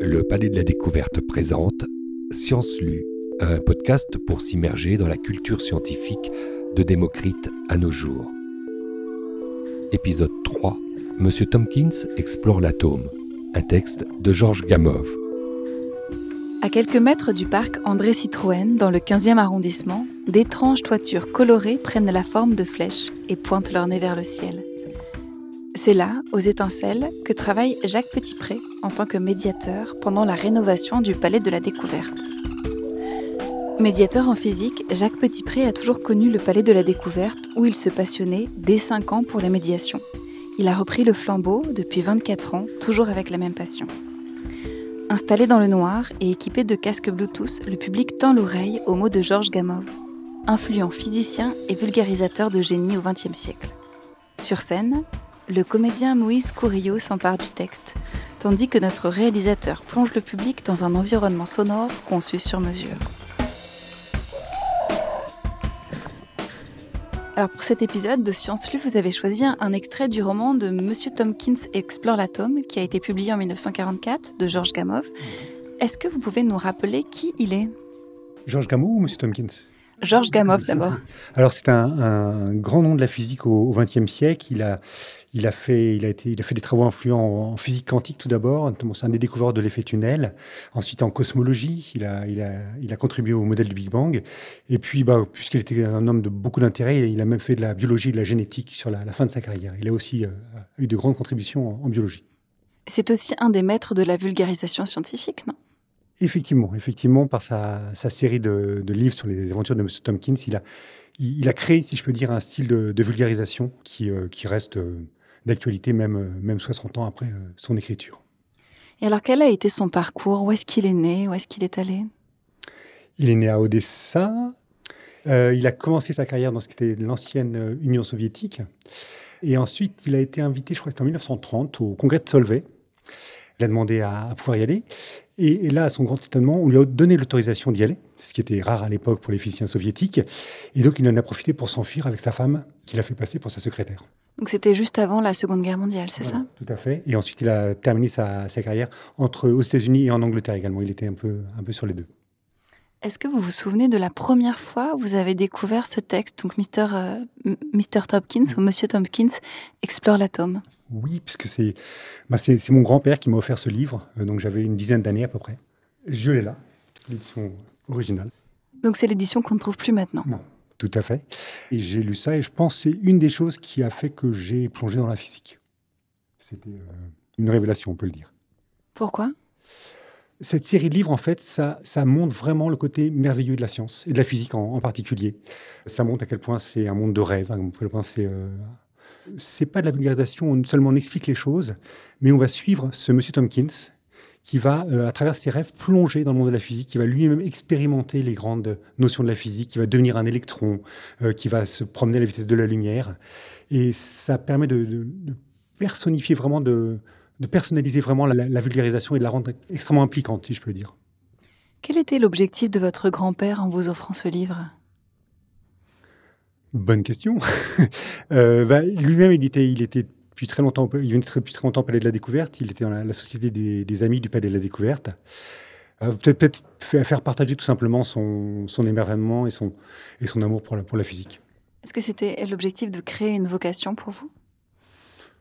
Le Palais de la Découverte présente Science Lue, un podcast pour s'immerger dans la culture scientifique de Démocrite à nos jours. Épisode 3 Monsieur Tompkins explore l'atome, un texte de Georges Gamov. À quelques mètres du parc André Citroën, dans le 15e arrondissement, d'étranges toitures colorées prennent la forme de flèches et pointent leur nez vers le ciel. C'est là, aux étincelles, que travaille Jacques Petitpré en tant que médiateur pendant la rénovation du Palais de la Découverte. Médiateur en physique, Jacques Petitpré a toujours connu le Palais de la Découverte où il se passionnait dès 5 ans pour les médiations. Il a repris le flambeau depuis 24 ans, toujours avec la même passion. Installé dans le noir et équipé de casques Bluetooth, le public tend l'oreille aux mots de Georges Gamov, influent physicien et vulgarisateur de génie au XXe siècle. Sur scène, le comédien Moïse Courillo s'empare du texte, tandis que notre réalisateur plonge le public dans un environnement sonore conçu sur mesure. Alors pour cet épisode de Science Lue, vous avez choisi un extrait du roman de Monsieur Tompkins explore l'atome qui a été publié en 1944 de Georges Gamow. Est-ce que vous pouvez nous rappeler qui il est? Georges Gamow ou Monsieur Tompkins? Georges Gamow d'abord. Alors c'est un, grand nom de la physique au XXe siècle. Il a, il a fait, il a été, il a fait des travaux influents en, physique quantique tout d'abord. C'est un des découvreurs de l'effet tunnel. Ensuite en cosmologie, il a, il a, il a contribué au modèle du Big Bang. Et puis, bah, puisqu'il était un homme de beaucoup d'intérêt, il a même fait de la biologie, de la génétique sur la, fin de sa carrière. Il a aussi euh, eu de grandes contributions en biologie. C'est aussi un des maîtres de la vulgarisation scientifique, non? Effectivement, effectivement, par sa, série de, livres sur les aventures de M. Tompkins, il a, il, a créé, si je peux dire, un style de, vulgarisation qui, euh, qui reste euh, d'actualité même, euh, même 60 ans après son écriture. Et alors, quel a été son parcours? Où est-ce qu'il est né? Où est-ce qu'il est allé? Il est né à Odessa. il a commencé sa carrière dans ce qui était l'ancienne Union soviétique. Et ensuite, il a été invité, je crois que c'était en 1930, au congrès de Solvay. Il a demandé à pouvoir y aller. Et, là, à son grand étonnement, on lui a donné l'autorisation d'y aller, ce qui était rare à l'époque pour les physiciens soviétiques. Et donc, il en a profité pour s'enfuir avec sa femme, qu'il a fait passer pour sa secrétaire. Donc, c'était juste avant la Seconde Guerre mondiale, c'est ça? Tout à fait. Et ensuite, il a terminé sa, sa carrière entre aux États-Unis et en Angleterre également. Il était un peu, un peu sur les deux. Est-ce que vous vous souvenez de la première fois où vous avez découvert ce texte, donc Mr. Euh, Mr. Tompkins ou Monsieur Tompkins explore l'atome Oui, puisque c'est bah c'est mon grand-père qui m'a offert ce livre, euh, donc j'avais une dizaine d'années à peu près. Je l'ai là, l'édition originale. Donc c'est l'édition qu'on ne trouve plus maintenant Non, tout à fait. Et j'ai lu ça et je pense que c'est une des choses qui a fait que j'ai plongé dans la physique. C'était euh, une révélation, on peut le dire. Pourquoi? Cette série de livres, en fait, ça, ça montre vraiment le côté merveilleux de la science et de la physique en, particulier. Ça montre à quel point c'est un monde de rêve, à quel point c'est euh, c'est pas de la vulgarisation, on seulement on explique les choses, mais on va suivre ce monsieur Tompkins qui va, euh, à travers ses rêves, plonger dans le monde de la physique, qui va lui-même expérimenter les grandes notions de la physique, qui va devenir un électron, euh, qui va se promener à la vitesse de la lumière. Et ça permet de, de personnifier vraiment, de, de personnaliser vraiment la, vulgarisation et de la rendre extrêmement impliquante, si je peux dire. Quel était l'objectif de votre grand-père en vous offrant ce livre? Bonne question. Euh, bah, lui-même, il était, il était depuis très longtemps, il venait depuis très longtemps au Palais de la Découverte. Il était dans la, société des, amis du Palais de la Découverte. Euh, peut-être peut faire partager tout simplement son, son émerveillement et son, et son amour pour la, pour la physique. Est-ce que c'était l'objectif de créer une vocation pour vous?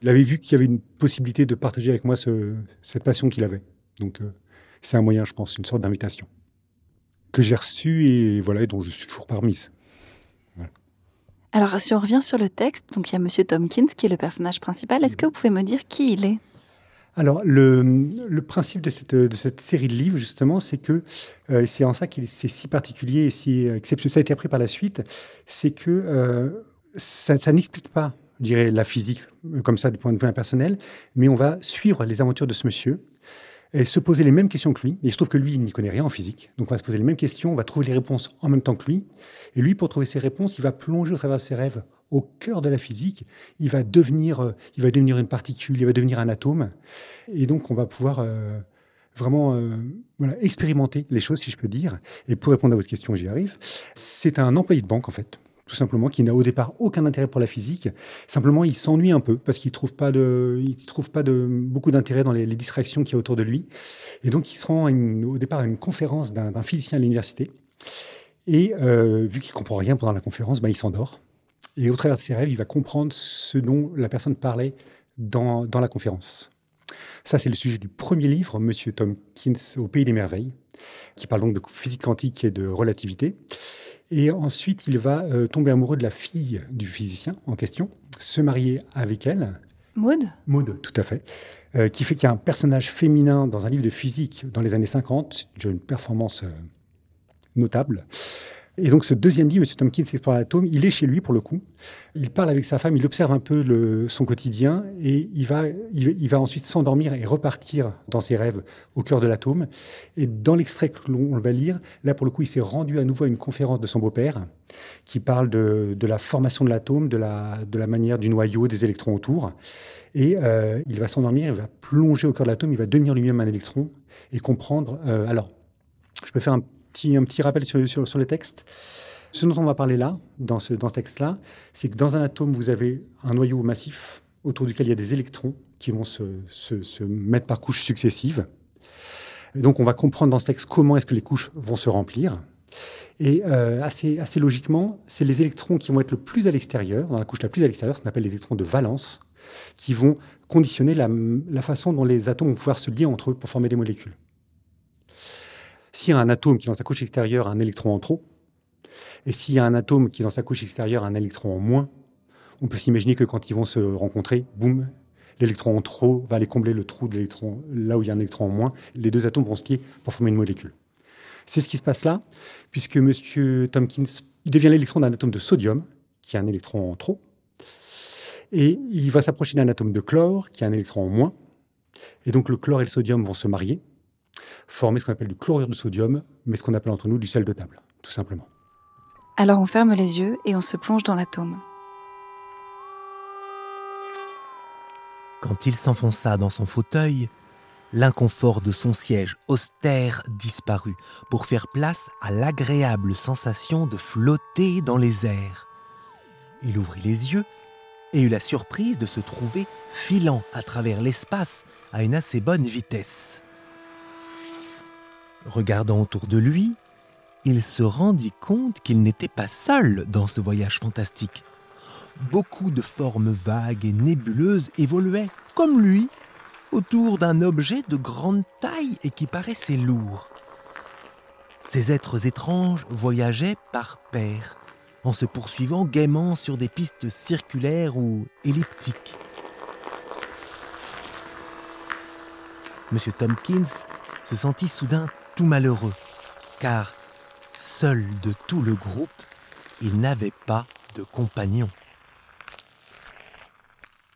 Il avait vu qu'il y avait une possibilité de partager avec moi cette passion qu'il avait. Donc, euh, c'est un moyen, je pense, une sorte d'invitation que j'ai reçue et voilà, et dont je suis toujours parmise. Alors, si on revient sur le texte, donc il y a Monsieur Tompkins qui est le personnage principal. Est-ce que vous pouvez me dire qui il est? Alors, le, principe de cette, série de livres, justement, c'est que, euh, c'est en ça qu'il c'est si particulier et si exceptionnel, ça a été appris par la suite, c'est que euh, ça, ça n'explique pas je dirais, la physique, euh, comme ça, du point de vue impersonnel, mais on va suivre les aventures de ce monsieur et se poser les mêmes questions que lui. il se trouve que lui, il n'y connaît rien en physique. Donc, on va se poser les mêmes questions, on va trouver les réponses en même temps que lui. Et lui, pour trouver ses réponses, il va plonger au travers de ses rêves au cœur de la physique. Il va devenir, euh, il va devenir une particule, il va devenir un atome. Et donc, on va pouvoir euh, vraiment voilà, expérimenter les choses, si je peux dire. Et pour répondre à votre question, j'y arrive. C'est un employé de banque, en fait tout simplement, qui n'a au départ aucun intérêt pour la physique. Simplement, il s'ennuie un peu parce qu'il trouve trouve pas beaucoup d'intérêt dans les, distractions qu'il y a autour de lui. Et donc, il se rend au départ à une conférence d'un physicien à l'université. Et euh, vu qu'il comprend rien pendant la conférence, bah, il s'endort. Et au travers de ses rêves, il va comprendre ce dont la personne parlait dans, dans la conférence. Ça, c'est le sujet du premier livre, Monsieur Tomkins au pays des merveilles, qui parle donc de physique quantique et de relativité. Et ensuite, il va euh, tomber amoureux de la fille du physicien en question, se marier avec elle. Maud Maud, tout à fait. Euh, qui fait qu'il y a un personnage féminin dans un livre de physique dans les années 50, une performance euh, notable. Et donc, ce deuxième livre, M. Tompkins explore l'atome, il est chez lui pour le coup. Il parle avec sa femme, il observe un peu son quotidien et il va, il, va ensuite s'endormir et repartir dans ses rêves au cœur de l'atome. Et dans l'extrait que l'on va lire, là pour le coup, il s'est rendu à nouveau à une conférence de son beau-père qui parle de, de, la formation de l'atome, de la, de la manière du noyau, des électrons autour. Et euh, il va s'endormir, il va plonger au cœur de l'atome, il va devenir lui-même un électron et comprendre. Euh, alors, je peux faire un un petit rappel sur, sur, les textes. Ce dont on va parler là, dans ce, dans texte-là, c'est que dans un atome, vous avez un noyau massif autour duquel il y a des électrons qui vont se, se, mettre par couches successives. donc, on va comprendre dans ce texte comment est-ce que les couches vont se remplir. Et euh, assez, assez logiquement, c'est les électrons qui vont être le plus à l'extérieur, dans la couche la plus à l'extérieur, ce qu'on appelle les électrons de valence, qui vont conditionner la, la façon dont les atomes vont pouvoir se lier entre eux pour former des molécules. S'il y a un atome qui, dans sa couche extérieure, a un électron en trop, et s'il y a un atome qui, dans sa couche extérieure, a un électron en moins, on peut s'imaginer que quand ils vont se rencontrer, boum, l'électron en trop va aller combler le trou de l'électron là où il y a un électron en moins. Les deux atomes vont se lier pour former une molécule. C'est ce qui se passe là, puisque M. Tompkins il devient l'électron d'un atome de sodium, qui a un électron en trop, et il va s'approcher d'un atome de chlore, qui a un électron en moins. Et donc le chlore et le sodium vont se marier, former ce qu'on appelle du chlorure de sodium, mais ce qu'on appelle entre nous du sel de table, tout simplement. Alors on ferme les yeux et on se plonge dans l'atome. Quand il s'enfonça dans son fauteuil, l'inconfort de son siège austère disparut pour faire place à l'agréable sensation de flotter dans les airs. Il ouvrit les yeux et eut la surprise de se trouver filant à travers l'espace à une assez bonne vitesse. Regardant autour de lui, il se rendit compte qu'il n'était pas seul dans ce voyage fantastique. Beaucoup de formes vagues et nébuleuses évoluaient, comme lui, autour d'un objet de grande taille et qui paraissait lourd. Ces êtres étranges voyageaient par paires, en se poursuivant gaiement sur des pistes circulaires ou elliptiques. Monsieur Tompkins se sentit soudain tout malheureux, car seul de tout le groupe, il n'avait pas de compagnon.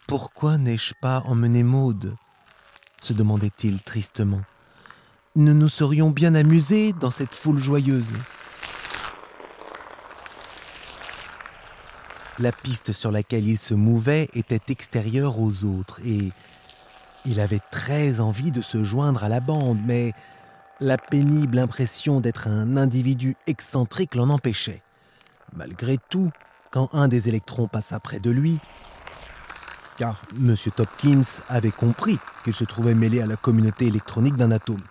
Pourquoi n'ai-je pas emmené Maude se demandait-il tristement. Nous nous serions bien amusés dans cette foule joyeuse. La piste sur laquelle il se mouvait était extérieure aux autres et il avait très envie de se joindre à la bande, mais la pénible impression d'être un individu excentrique l'en empêchait. Malgré tout, quand un des électrons passa près de lui, car M. Topkins avait compris qu'il se trouvait mêlé à la communauté électronique d'un atome,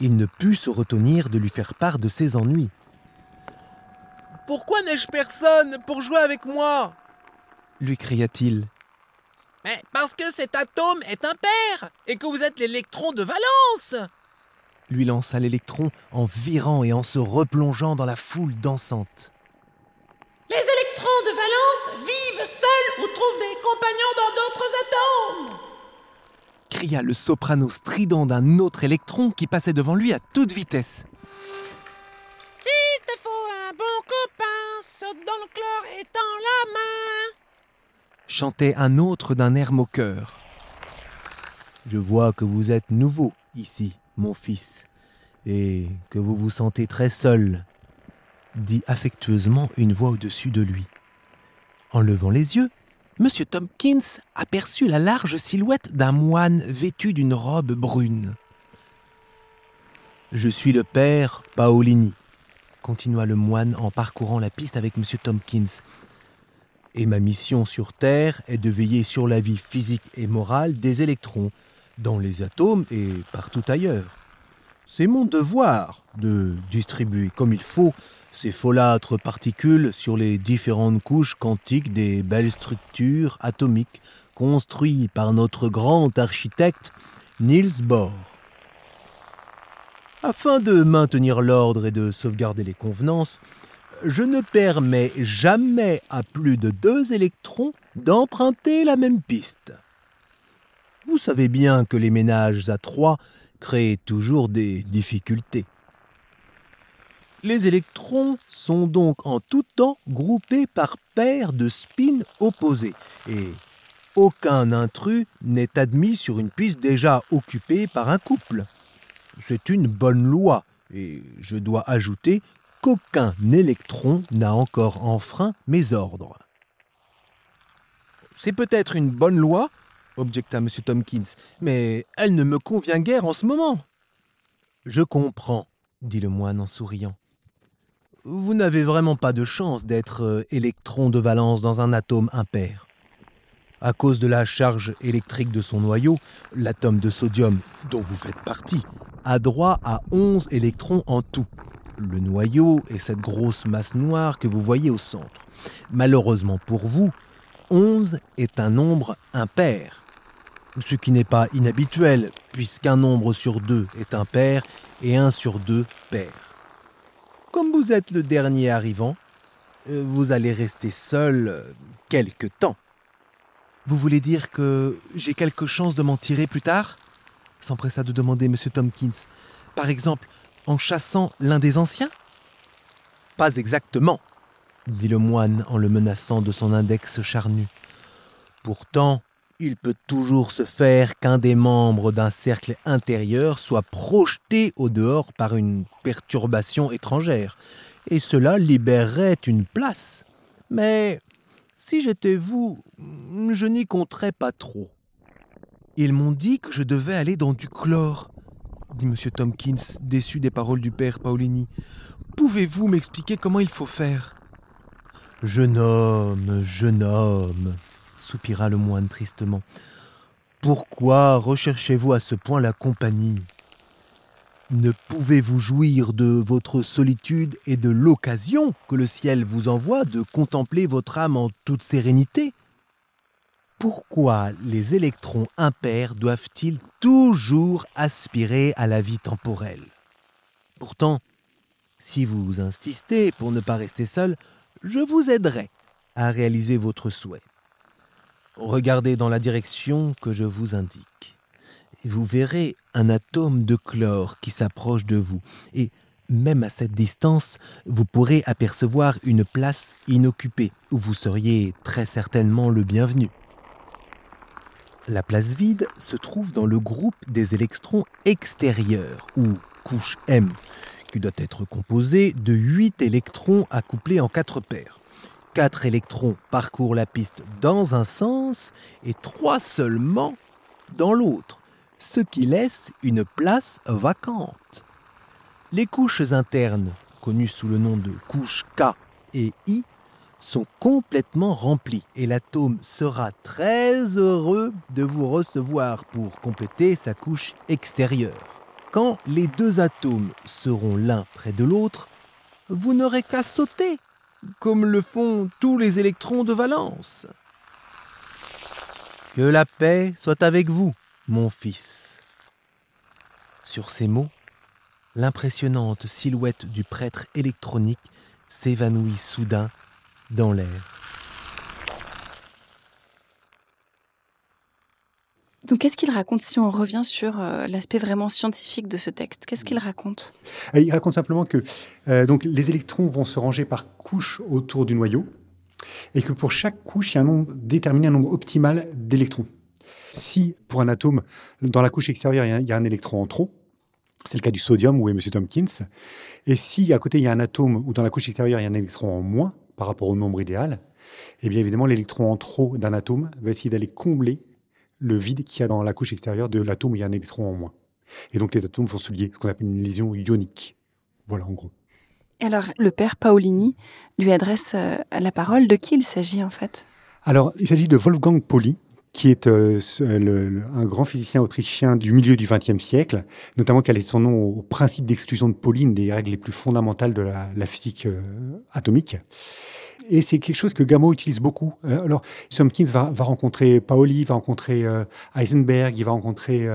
il ne put se retenir de lui faire part de ses ennuis. Pourquoi n'ai-je personne pour jouer avec moi? lui cria-t-il. Mais parce que cet atome est impair et que vous êtes l'électron de valence lui lança l'électron en virant et en se replongeant dans la foule dansante. Les électrons de valence vivent seuls ou trouvent des compagnons dans d'autres atomes cria le soprano strident d'un autre électron qui passait devant lui à toute vitesse. S'il te faut un bon copain, saute dans le chlore et tends la main chantait un autre d'un air moqueur. Je vois que vous êtes nouveau ici, mon fils, et que vous vous sentez très seul, dit affectueusement une voix au-dessus de lui. En levant les yeux, M. Tompkins aperçut la large silhouette d'un moine vêtu d'une robe brune. Je suis le père Paolini, continua le moine en parcourant la piste avec M. Tompkins. Et ma mission sur Terre est de veiller sur la vie physique et morale des électrons, dans les atomes et partout ailleurs. C'est mon devoir de distribuer comme il faut ces folâtres particules sur les différentes couches quantiques des belles structures atomiques construites par notre grand architecte Niels Bohr. Afin de maintenir l'ordre et de sauvegarder les convenances, je ne permets jamais à plus de deux électrons d'emprunter la même piste. Vous savez bien que les ménages à trois créent toujours des difficultés. Les électrons sont donc en tout temps groupés par paires de spins opposés et aucun intrus n'est admis sur une piste déjà occupée par un couple. C'est une bonne loi et je dois ajouter qu'aucun électron n'a encore enfreint mes ordres. C'est peut-être une bonne loi, objecta M. Tompkins, mais elle ne me convient guère en ce moment. Je comprends, dit le moine en souriant. Vous n'avez vraiment pas de chance d'être euh, électron de valence dans un atome impair. À cause de la charge électrique de son noyau, l'atome de sodium, dont vous faites partie, a droit à 11 électrons en tout. Le noyau est cette grosse masse noire que vous voyez au centre. Malheureusement pour vous, 11 est un nombre impair. Ce qui n'est pas inhabituel, puisqu'un nombre sur deux est impair et un sur deux pair. Comme vous êtes le dernier arrivant, euh, vous allez rester seul euh, quelque temps. Vous voulez dire que j'ai quelque chance de m'en tirer plus tard? S'empressa de demander M. Tompkins. Par exemple, en chassant l'un des anciens? Pas exactement, dit le moine en le menaçant de son index charnu. Pourtant, il peut toujours se faire qu'un des membres d'un cercle intérieur soit projeté au dehors par une perturbation étrangère, et cela libérerait une place. Mais si j'étais vous, je n'y compterais pas trop. Ils m'ont dit que je devais aller dans du chlore, dit M. Tompkins, déçu des paroles du père Paolini. Pouvez-vous m'expliquer comment il faut faire? Jeune homme, jeune homme, soupira le moine tristement. Pourquoi recherchez-vous à ce point la compagnie? Ne pouvez-vous jouir de votre solitude et de l'occasion que le ciel vous envoie de contempler votre âme en toute sérénité? Pourquoi les électrons impairs doivent-ils toujours aspirer à la vie temporelle? Pourtant, si vous insistez pour ne pas rester seul, je vous aiderai à réaliser votre souhait. Regardez dans la direction que je vous indique. Vous verrez un atome de chlore qui s'approche de vous, et même à cette distance, vous pourrez apercevoir une place inoccupée où vous seriez très certainement le bienvenu. La place vide se trouve dans le groupe des électrons extérieurs, ou couche M, qui doit être composé de 8 électrons accouplés en 4 paires. 4 électrons parcourent la piste dans un sens et 3 seulement dans l'autre, ce qui laisse une place vacante. Les couches internes, connues sous le nom de couches K et I, sont complètement remplis et l'atome sera très heureux de vous recevoir pour compléter sa couche extérieure. Quand les deux atomes seront l'un près de l'autre, vous n'aurez qu'à sauter, comme le font tous les électrons de valence. Que la paix soit avec vous, mon fils. Sur ces mots, l'impressionnante silhouette du prêtre électronique s'évanouit soudain dans l'air. Donc, qu'est-ce qu'il raconte si on revient sur euh, l'aspect vraiment scientifique de ce texte? Qu'est-ce qu'il raconte? Euh, Il raconte simplement que euh, donc, les électrons vont se ranger par couches autour du noyau et que pour chaque couche, il y a un nombre déterminé, un nombre optimal d'électrons. Si pour un atome, dans la couche extérieure, il y a, un électron en trop, c'est le cas du sodium où est M. Tompkins, et si à côté il y a un atome où dans la couche extérieure il y a un électron en moins, par rapport au nombre idéal, eh bien évidemment, l'électron en trop d'un atome va essayer d'aller combler le vide qu'il y a dans la couche extérieure de l'atome où il y a un électron en moins. Et donc les atomes vont se lier, ce qu'on appelle une lésion ionique. Voilà en gros. Alors, le père Paolini lui adresse euh, la parole. De qui il s'agit en fait? Alors, il s'agit de Wolfgang Pauli, qui est euh, un grand physicien autrichien du milieu du XXe siècle, notamment qui a son nom au principe d'exclusion de Pauline, des règles les plus fondamentales de la, physique euh, atomique. Et c'est quelque chose que Gamow utilise beaucoup. Euh, alors, Tompkins va, rencontrer Paoli, va rencontrer Heisenberg, il va rencontrer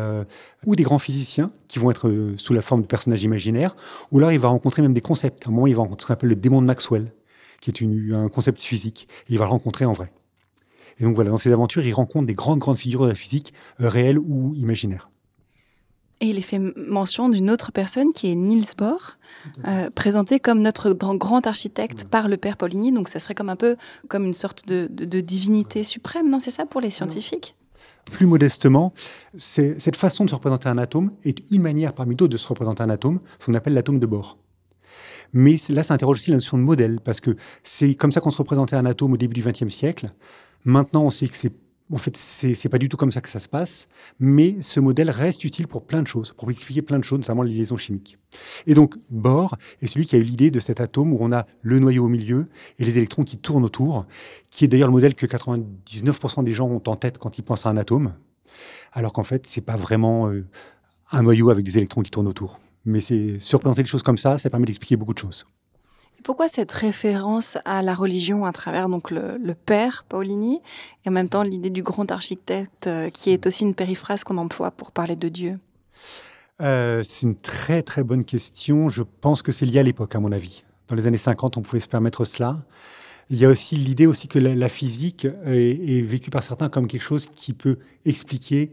ou des grands physiciens qui vont être sous la forme de personnages imaginaires, ou là, il va rencontrer même des concepts. À un moment, il va rencontrer ce qu'on appelle le démon de Maxwell, qui est un concept physique. Et il va le rencontrer en vrai. Et donc voilà, dans ces aventures, il rencontre des grandes, grandes figures de la physique, euh, réelles ou imaginaires. Et il est fait mention d'une autre personne qui est Niels Bohr, euh, présenté comme notre grand architecte par le père Paulini. Donc ça serait comme un peu comme une sorte de, divinité suprême, non C'est ça pour les scientifiques? Plus modestement, cette façon de se représenter un atome est une manière parmi d'autres de se représenter un atome, ce qu'on appelle l'atome de Bohr. Mais là, ça interroge aussi la notion de modèle, parce que c'est comme ça qu'on se représentait un atome au début du XXe siècle. Maintenant, on sait que c'est en fait, c'est pas du tout comme ça que ça se passe, mais ce modèle reste utile pour plein de choses, pour expliquer plein de choses, notamment les liaisons chimiques. Et donc, Bohr est celui qui a eu l'idée de cet atome où on a le noyau au milieu et les électrons qui tournent autour, qui est d'ailleurs le modèle que 99% des gens ont en tête quand ils pensent à un atome, alors qu'en fait, c'est pas vraiment euh, un noyau avec des électrons qui tournent autour. Mais c'est surplanter les choses comme ça, ça permet d'expliquer beaucoup de choses. Pourquoi cette référence à la religion à travers donc le, père Paulini et en même temps l'idée du grand architecte euh, qui est aussi une périphrase qu'on emploie pour parler de Dieu? Euh, C'est une très très bonne question. Je pense que c'est lié à l'époque à mon avis. Dans les années 50, on pouvait se permettre cela. Il y a aussi l'idée aussi que la, physique est, vécue par certains comme quelque chose qui peut expliquer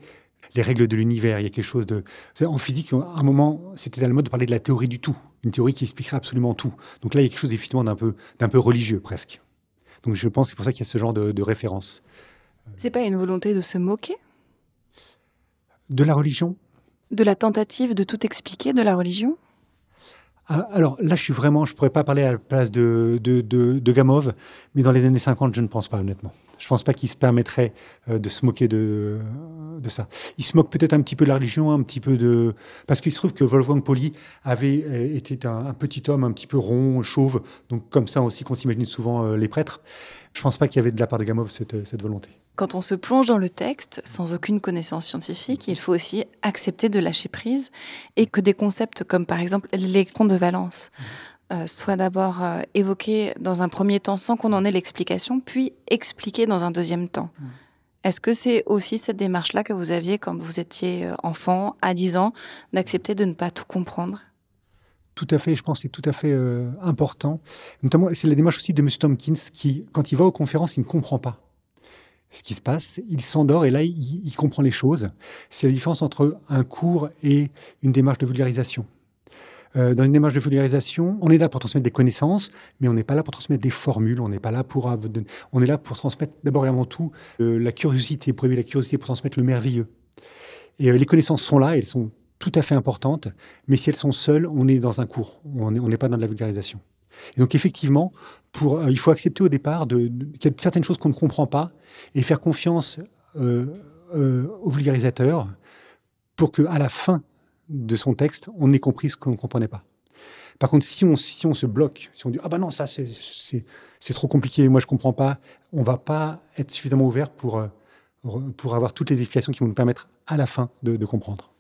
les règles de l'univers. Il y a quelque chose de. En physique, à un moment, c'était à la mode de parler de la théorie du tout, une théorie qui expliquerait absolument tout. Donc là, il y a quelque chose effectivement d'un peu, d'un peu religieux presque. Donc je pense que c'est pour ça qu'il y a ce genre de, de référence. C'est pas une volonté de se moquer? De la religion? De la tentative de tout expliquer de la religion? Ah, alors là, je suis vraiment, je pourrais pas parler à la place de, de, de Gamov, mais dans les années 50, je ne pense pas, honnêtement. Je ne pense pas qu'il se permettrait euh, de se moquer de, de ça. Il se moque peut-être un petit peu de la religion, un petit peu de... Parce qu'il se trouve que Wolfgang Pauli avait euh, été un, petit homme un petit peu rond, chauve, donc comme ça aussi qu'on s'imagine souvent euh, les prêtres. Je ne pense pas qu'il y avait de la part de Gamov cette, cette volonté. Quand on se plonge dans le texte sans aucune connaissance scientifique, il faut aussi accepter de lâcher prise et que des concepts comme par exemple l'électron de valence euh, soit d'abord euh, évoqué dans un premier temps sans qu'on en ait l'explication, puis expliqué dans un deuxième temps. Mm. Est-ce que c'est aussi cette démarche-là que vous aviez quand vous étiez euh, enfant, à 10 ans, d'accepter de ne pas tout comprendre? Tout à fait, je pense que c'est tout à fait important. Notamment, c'est la démarche aussi de M. Tompkins qui, quand il va aux conférences, il ne comprend pas ce qui se passe. Il s'endort et là, il, il comprend les choses. C'est la différence entre un cours et une démarche de vulgarisation. Euh, dans une démarche de vulgarisation, on est là pour transmettre des connaissances, mais on n'est pas là pour transmettre des formules, on n'est pas là pour... On est là pour transmettre d'abord et avant tout euh, la curiosité, pour éveiller la curiosité, pour transmettre le merveilleux. Et euh, les connaissances sont là, elles sont tout à fait importantes, mais si elles sont seules, on est dans un cours, on n'est pas dans de la vulgarisation. Et donc effectivement, il faut accepter au départ qu'il y a certaines choses qu'on ne comprend pas et faire confiance aux vulgarisateurs pour qu'à la fin de son texte, on ait compris ce qu'on ne comprenait pas. Par contre, si on, si on se bloque, si on dit ah ben non ça c'est trop compliqué, moi je comprends pas, on va pas être suffisamment ouvert pour euh, pour avoir toutes les explications qui vont nous permettre à la fin de, comprendre.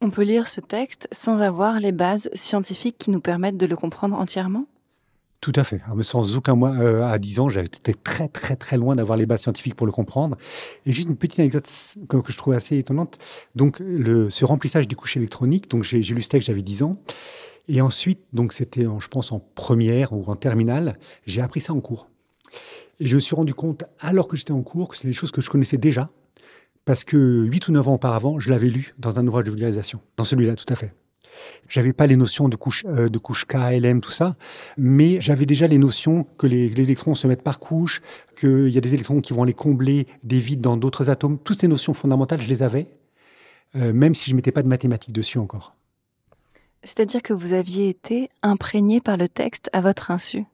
On peut lire ce texte sans avoir les bases scientifiques qui nous permettent de le comprendre entièrement? Tout à fait. Mais sans aucun mois, euh, à 10 ans, j'étais très, très, très loin d'avoir les bases scientifiques pour le comprendre. Et juste une petite anecdote que, je trouve assez étonnante. Donc, ce remplissage des couches électroniques, donc j'ai lu ce texte, j'avais 10 ans. Et ensuite, donc c'était, je pense, en première ou en terminale, j'ai appris ça en cours. Et je me suis rendu compte, alors que j'étais en cours, que c'est des choses que je connaissais déjà, parce que 8 ou 9 ans auparavant, je l'avais lu dans un ouvrage de vulgarisation, dans celui-là, tout à fait. J'avais pas les notions de couche, euh, de couche K, LM, tout ça, mais j'avais déjà les notions que les, électrons se mettent par couche, qu'il y a des électrons qui vont aller combler des vides dans d'autres atomes. Toutes ces notions fondamentales, je les avais, euh, même si je ne mettais pas de mathématiques dessus encore. C'est-à-dire que vous aviez été imprégné par le texte à votre insu?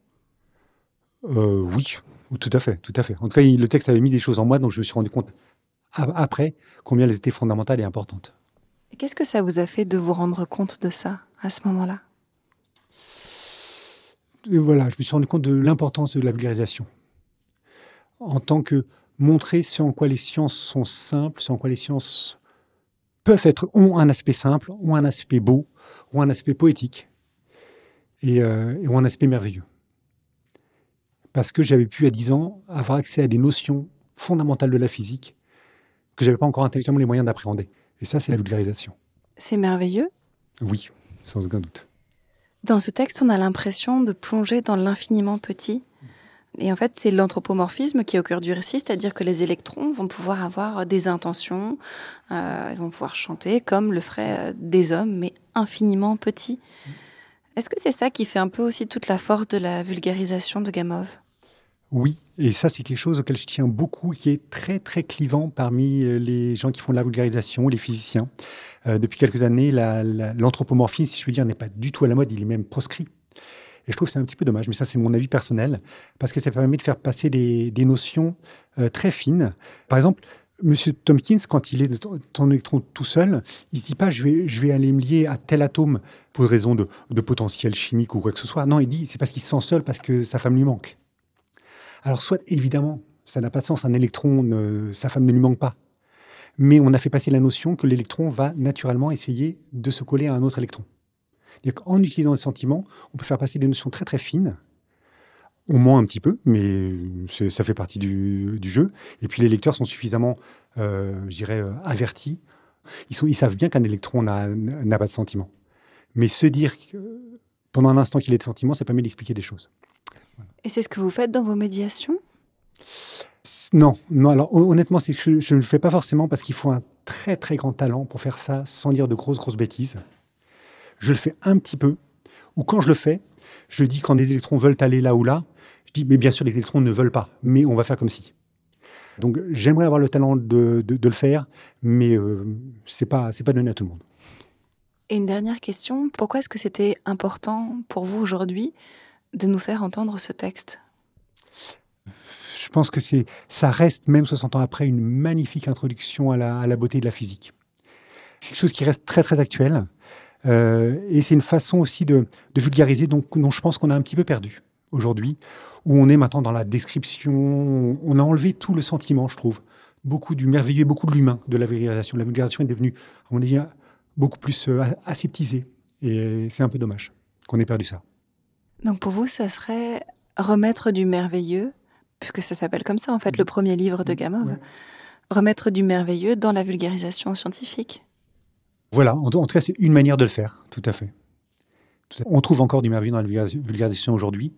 Euh, Oui, tout à fait, tout à fait. En tout cas, le texte avait mis des choses en moi, donc je me suis rendu compte après combien elles étaient fondamentales et importantes. Qu'est-ce que ça vous a fait de vous rendre compte de ça à ce moment-là? Voilà, je me suis rendu compte de l'importance de la vulgarisation. En tant que montrer ce en quoi les sciences sont simples, ce en quoi les sciences peuvent être, ont un aspect simple, ont un aspect beau, ont un aspect poétique et, euh, ont un aspect merveilleux. Parce que j'avais pu à 10 ans avoir accès à des notions fondamentales de la physique que j'avais pas encore intellectuellement les moyens d'appréhender. Et ça, c'est la vulgarisation. C'est merveilleux. Oui, sans aucun doute. Dans ce texte, on a l'impression de plonger dans l'infiniment petit. Et en fait, c'est l'anthropomorphisme qui est au cœur du récit, c'est-à-dire que les électrons vont pouvoir avoir des intentions, euh, ils vont pouvoir chanter comme le feraient euh, des hommes, mais infiniment petits. Est-ce que c'est ça qui fait un peu aussi toute la force de la vulgarisation de Gamov? Oui, et ça c'est quelque chose auquel je tiens beaucoup, qui est très très clivant parmi euh, les gens qui font de la vulgarisation, les physiciens. Euh, depuis quelques années, la- la- l'anthropomorphisme, si je puis dire, n'est pas du tout à la mode, il est même proscrit. Et je trouve que c'est un petit peu dommage, mais ça c'est mon avis personnel, parce que ça permet de faire passer des, notions euh, très fines. Par exemple, Monsieur Tompkins, quand il est en électron tout seul, il se dit pas je vais, je vais aller me lier à tel atome pour raison de, de potentiel chimique ou quoi que ce soit. Non, il dit c'est parce qu'il se sent seul, parce que sa femme lui manque. Alors soit évidemment, ça n'a pas de sens, un électron, sa femme ne lui manque pas. Mais on a fait passer la notion que l'électron va naturellement essayer de se coller à un autre électron. Qu'en utilisant les sentiments, on peut faire passer des notions très très fines, au moins un petit peu, mais ça fait partie du, jeu. Et puis les lecteurs sont suffisamment, euh, je dirais, euh, avertis. Ils, savent bien qu'un électron n'a pas de sentiments. Mais se dire que, pendant un instant qu'il ait de sentiments, ça permet d'expliquer des choses. Et c'est ce que vous faites dans vos médiations? Non, non. Alors hon- honnêtement, c'est que je, je ne le fais pas forcément parce qu'il faut un très très grand talent pour faire ça sans dire de grosses grosses bêtises. Je le fais un petit peu. Ou quand je le fais, je dis quand des électrons veulent aller là ou là, je dis mais bien sûr les électrons ne veulent pas, mais on va faire comme si. Donc j'aimerais avoir le talent de, de- de le faire, mais euh, c'est pas c'est pas donné à tout le monde. Et une dernière question, pourquoi est-ce que c'était important pour vous aujourd'hui de nous faire entendre ce texte? Je pense que c'est, ça reste, même 60 ans après, une magnifique introduction à la, beauté de la physique. C'est quelque chose qui reste très, très actuel. Euh, et c'est une façon aussi de, de vulgariser, donc, dont je pense qu'on a un petit peu perdu aujourd'hui, où on est maintenant dans la description. On a enlevé tout le sentiment, je trouve. Beaucoup du merveilleux, beaucoup de l'humain de la vulgarisation. La vulgarisation est devenue, à mon avis, beaucoup plus euh, aseptisée. Et c'est un peu dommage qu'on ait perdu ça. Donc pour vous, ça serait remettre du merveilleux, puisque ça s'appelle comme ça en fait, le premier livre de Gamov, Ouais. remettre du merveilleux dans la vulgarisation scientifique. Voilà, en, en tout cas, c'est une manière de le faire, tout à fait. On trouve encore du merveilleux dans la vulgaris- vulgarisation aujourd'hui,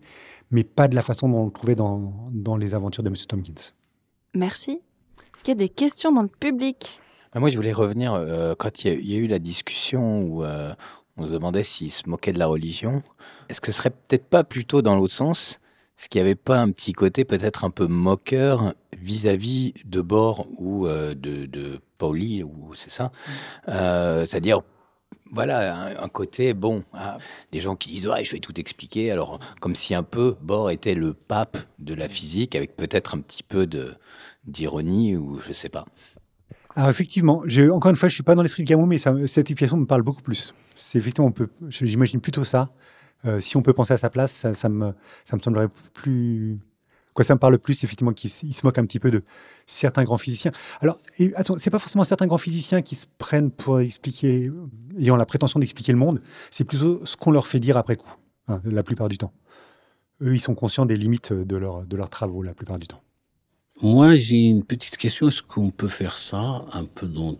mais pas de la façon dont on le trouvait dans, dans les aventures de M. Tompkins. Merci. Est-ce qu'il y a des questions dans le public? Bah, Moi, je voulais revenir euh, quand il y, a- il y a eu la discussion où euh, on se demandait s'il se moquait de la religion. Est-ce que ce serait peut-être pas plutôt dans l'autre sens Est-ce qu'il n'y avait pas un petit côté peut-être un peu moqueur vis-à-vis de Bord ou euh, de, de Pauli, ou c'est ça? Euh, C'est-à-dire, voilà, un, un côté, bon, ah, des gens qui disent, ouais, je vais tout expliquer. Alors, comme si un peu Bohr était le pape de la physique, avec peut-être un petit peu d'ironie, ou je sais pas. Alors effectivement, je, encore une fois, je suis pas dans l'esprit de Gamow, mais ça, cette explication me parle beaucoup plus. C'est effectivement, on peut, j'imagine plutôt ça. Euh, si on peut penser à sa place, ça, me, ça me semblerait plus. Quoi, ça me parle plus, effectivement, qu'il se moque un petit peu de certains grands physiciens. Alors, c'est pas forcément certains grands physiciens qui se prennent pour expliquer, ayant la prétention d'expliquer le monde, c'est plutôt ce qu'on leur fait dire après coup, hein, la plupart du temps. Eux, ils sont conscients des limites de, leur, de leurs travaux, la plupart du temps. Moi, j'ai une petite question. Est-ce qu'on peut faire ça un peu dans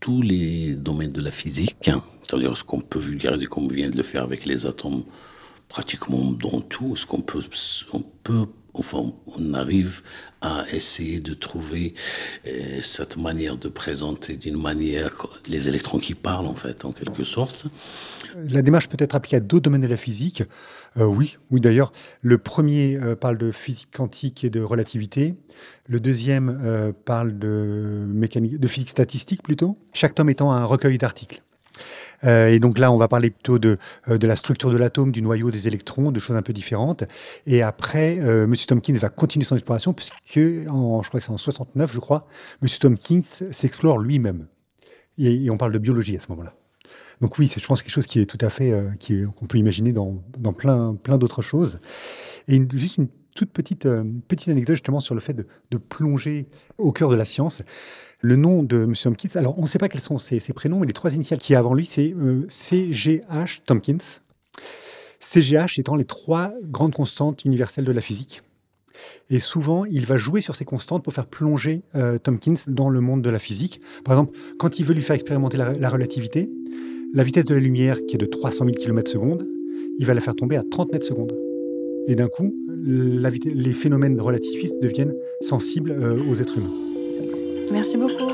tous les domaines de la physique? C'est-à-dire, est-ce qu'on peut vulgariser comme on vient de le faire avec les atomes pratiquement dans tout? Est-ce qu'on peut, on peut, enfin, on arrive à essayer de trouver euh, cette manière de présenter d'une manière les électrons qui parlent, en fait, en quelque sorte La démarche peut être appliquée à d'autres domaines de la physique. Euh, oui, oui d'ailleurs. Le premier euh, parle de physique quantique et de relativité. Le deuxième parle de, mécanique, de physique statistique plutôt. Chaque tome étant un recueil d'articles. Euh, et donc là, on va parler plutôt de, euh, de la structure de l'atome, du noyau, des électrons, de choses un peu différentes. Et après, euh, M. Tompkins va continuer son exploration, puisque, en, je crois que c'est en 69, je crois, M. Tompkins s'explore lui-même. Et, on parle de biologie à ce moment-là. Donc oui, c'est je pense quelque chose qui est tout à fait, euh, qu'on peut imaginer dans, dans plein, plein d'autres choses. Et une- juste une toute petite, euh, petite anecdote justement sur le fait de, de plonger au cœur de la science. Le nom de M. Tompkins, alors on ne sait pas quels sont ses, prénoms, mais les trois initiales qui y a avant lui, c'est euh, CGH Tompkins. CGH étant les trois grandes constantes universelles de la physique. Et souvent, il va jouer sur ces constantes pour faire plonger euh, Tompkins dans le monde de la physique. Par exemple, quand il veut lui faire expérimenter la, la relativité, la vitesse de la lumière, qui est de 300 000 km secondes, il va la faire tomber à 30 mètres secondes. Et d'un coup, les phénomènes relativistes deviennent sensibles euh, aux êtres humains. Merci beaucoup.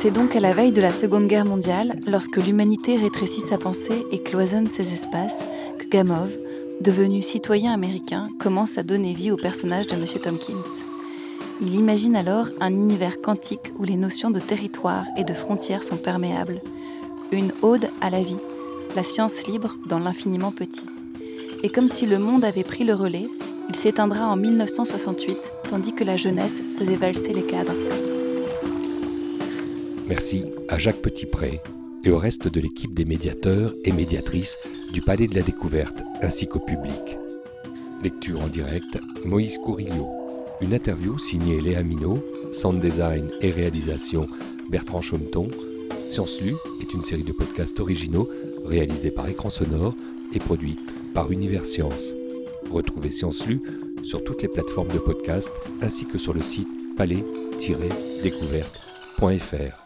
C'est donc à la veille de la Seconde Guerre mondiale, lorsque l'humanité rétrécit sa pensée et cloisonne ses espaces, que Gamov, devenu citoyen américain, commence à donner vie au personnage de M. Tompkins. Il imagine alors un univers quantique où les notions de territoire et de frontières sont perméables. Une ode à la vie, la science libre dans l'infiniment petit. Et comme si le monde avait pris le relais, il s'éteindra en 1968, tandis que la jeunesse faisait valser les cadres. Merci à Jacques Petitpré et au reste de l'équipe des médiateurs et médiatrices du Palais de la Découverte, ainsi qu'au public. Lecture en direct, Moïse Courillo. Une interview signée Léa Minot, sound design et réalisation Bertrand Chaumeton. Science Lue est une série de podcasts originaux réalisés par Écran Sonore et produite par Univers Science. Retrouvez Science Lue sur toutes les plateformes de podcast ainsi que sur le site palais-découverte.fr.